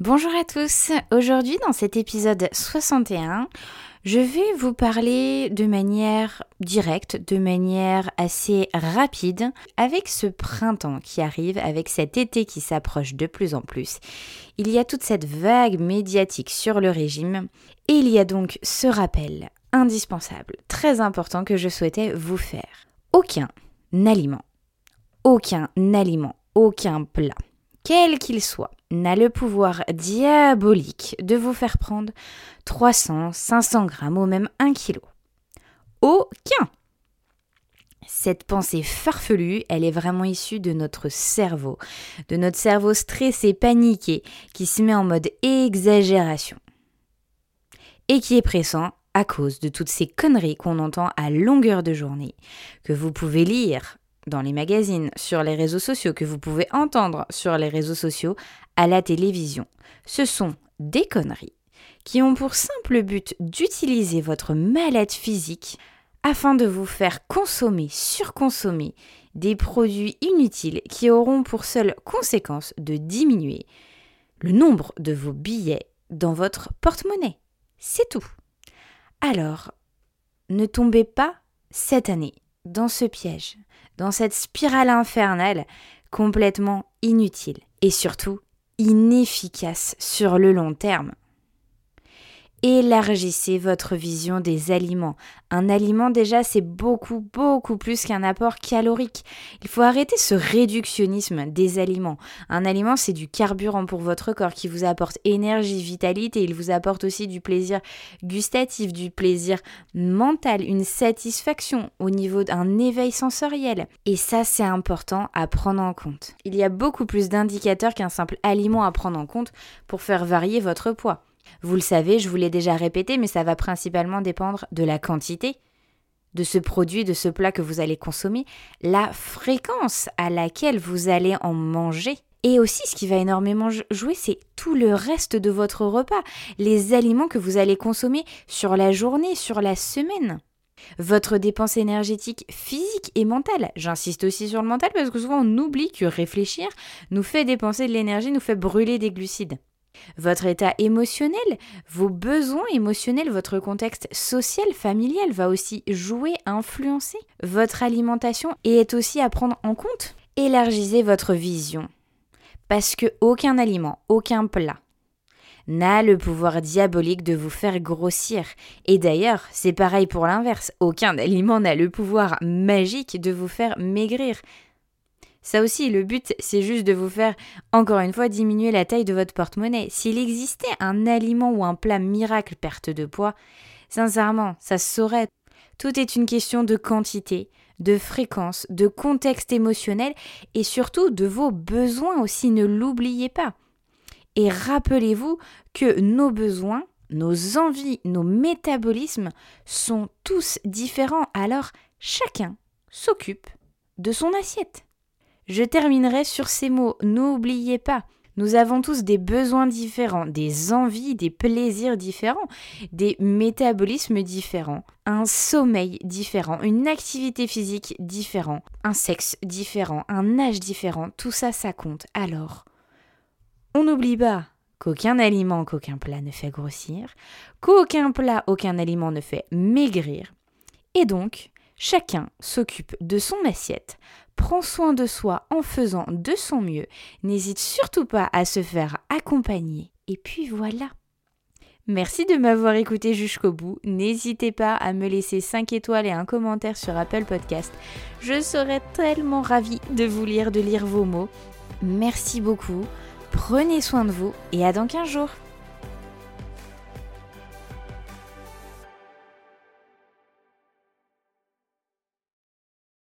Bonjour à tous, aujourd'hui dans cet épisode 61, je vais vous parler de manière directe, de manière assez rapide, avec ce printemps qui arrive, avec cet été qui s'approche de plus en plus. Il y a toute cette vague médiatique sur le régime, et il y a donc ce rappel indispensable, très important que je souhaitais vous faire. Aucun aliment, aucun aliment, aucun plat, quel qu'il soit, n'a le pouvoir diabolique de vous faire prendre 300, 500 grammes ou même 1 kilo. Aucun cette pensée farfelue, elle est vraiment issue de notre cerveau, de notre cerveau stressé, paniqué, qui se met en mode exagération. Et qui est pressant à cause de toutes ces conneries qu'on entend à longueur de journée, que vous pouvez lire dans les magazines, sur les réseaux sociaux, que vous pouvez entendre sur les réseaux sociaux, à la télévision. Ce sont des conneries qui ont pour simple but d'utiliser votre mal-être physique afin de vous faire consommer, surconsommer des produits inutiles qui auront pour seule conséquence de diminuer le nombre de vos billets dans votre porte-monnaie. C'est tout. Alors, ne tombez pas cette année dans ce piège, dans cette spirale infernale complètement inutile et surtout inefficace sur le long terme. Élargissez votre vision des aliments. Un aliment déjà c'est beaucoup beaucoup plus qu'un apport calorique. Il faut arrêter ce réductionnisme des aliments. Un aliment c'est du carburant pour votre corps qui vous apporte énergie, vitalité, il vous apporte aussi du plaisir gustatif, du plaisir mental, une satisfaction au niveau d'un éveil sensoriel. Et ça c'est important à prendre en compte. Il y a beaucoup plus d'indicateurs qu'un simple aliment à prendre en compte pour faire varier votre poids. Vous le savez, je vous l'ai déjà répété, mais ça va principalement dépendre de la quantité de ce produit, de ce plat que vous allez consommer, la fréquence à laquelle vous allez en manger. Et aussi, ce qui va énormément jouer, c'est tout le reste de votre repas, les aliments que vous allez consommer sur la journée, sur la semaine. Votre dépense énergétique physique et mentale. J'insiste aussi sur le mental parce que souvent on oublie que réfléchir nous fait dépenser de l'énergie, nous fait brûler des glucides. Votre état émotionnel, vos besoins émotionnels, votre contexte social, familial va aussi jouer, influencer votre alimentation et est aussi à prendre en compte. Élargissez votre vision. Parce que aucun aliment, aucun plat n'a le pouvoir diabolique de vous faire grossir. Et d'ailleurs, c'est pareil pour l'inverse. Aucun aliment n'a le pouvoir magique de vous faire maigrir. Ça aussi, le but, c'est juste de vous faire, encore une fois, diminuer la taille de votre porte-monnaie. S'il existait un aliment ou un plat miracle perte de poids, sincèrement, ça se saurait. Tout est une question de quantité, de fréquence, de contexte émotionnel et surtout de vos besoins aussi, ne l'oubliez pas. Et rappelez-vous que nos besoins, nos envies, nos métabolismes sont tous différents, alors chacun s'occupe de son assiette. Je terminerai sur ces mots. N'oubliez pas, nous avons tous des besoins différents, des envies, des plaisirs différents, des métabolismes différents, un sommeil différent, une activité physique différente, un sexe différent, un âge différent. Tout ça, ça compte. Alors, on n'oublie pas qu'aucun aliment, qu'aucun plat ne fait grossir, qu'aucun plat, aucun aliment ne fait maigrir. Et donc, chacun s'occupe de son assiette prend soin de soi en faisant de son mieux, n'hésite surtout pas à se faire accompagner. Et puis voilà. Merci de m'avoir écouté jusqu'au bout. N'hésitez pas à me laisser 5 étoiles et un commentaire sur Apple Podcast. Je serais tellement ravie de vous lire, de lire vos mots. Merci beaucoup. Prenez soin de vous et à dans 15 jours.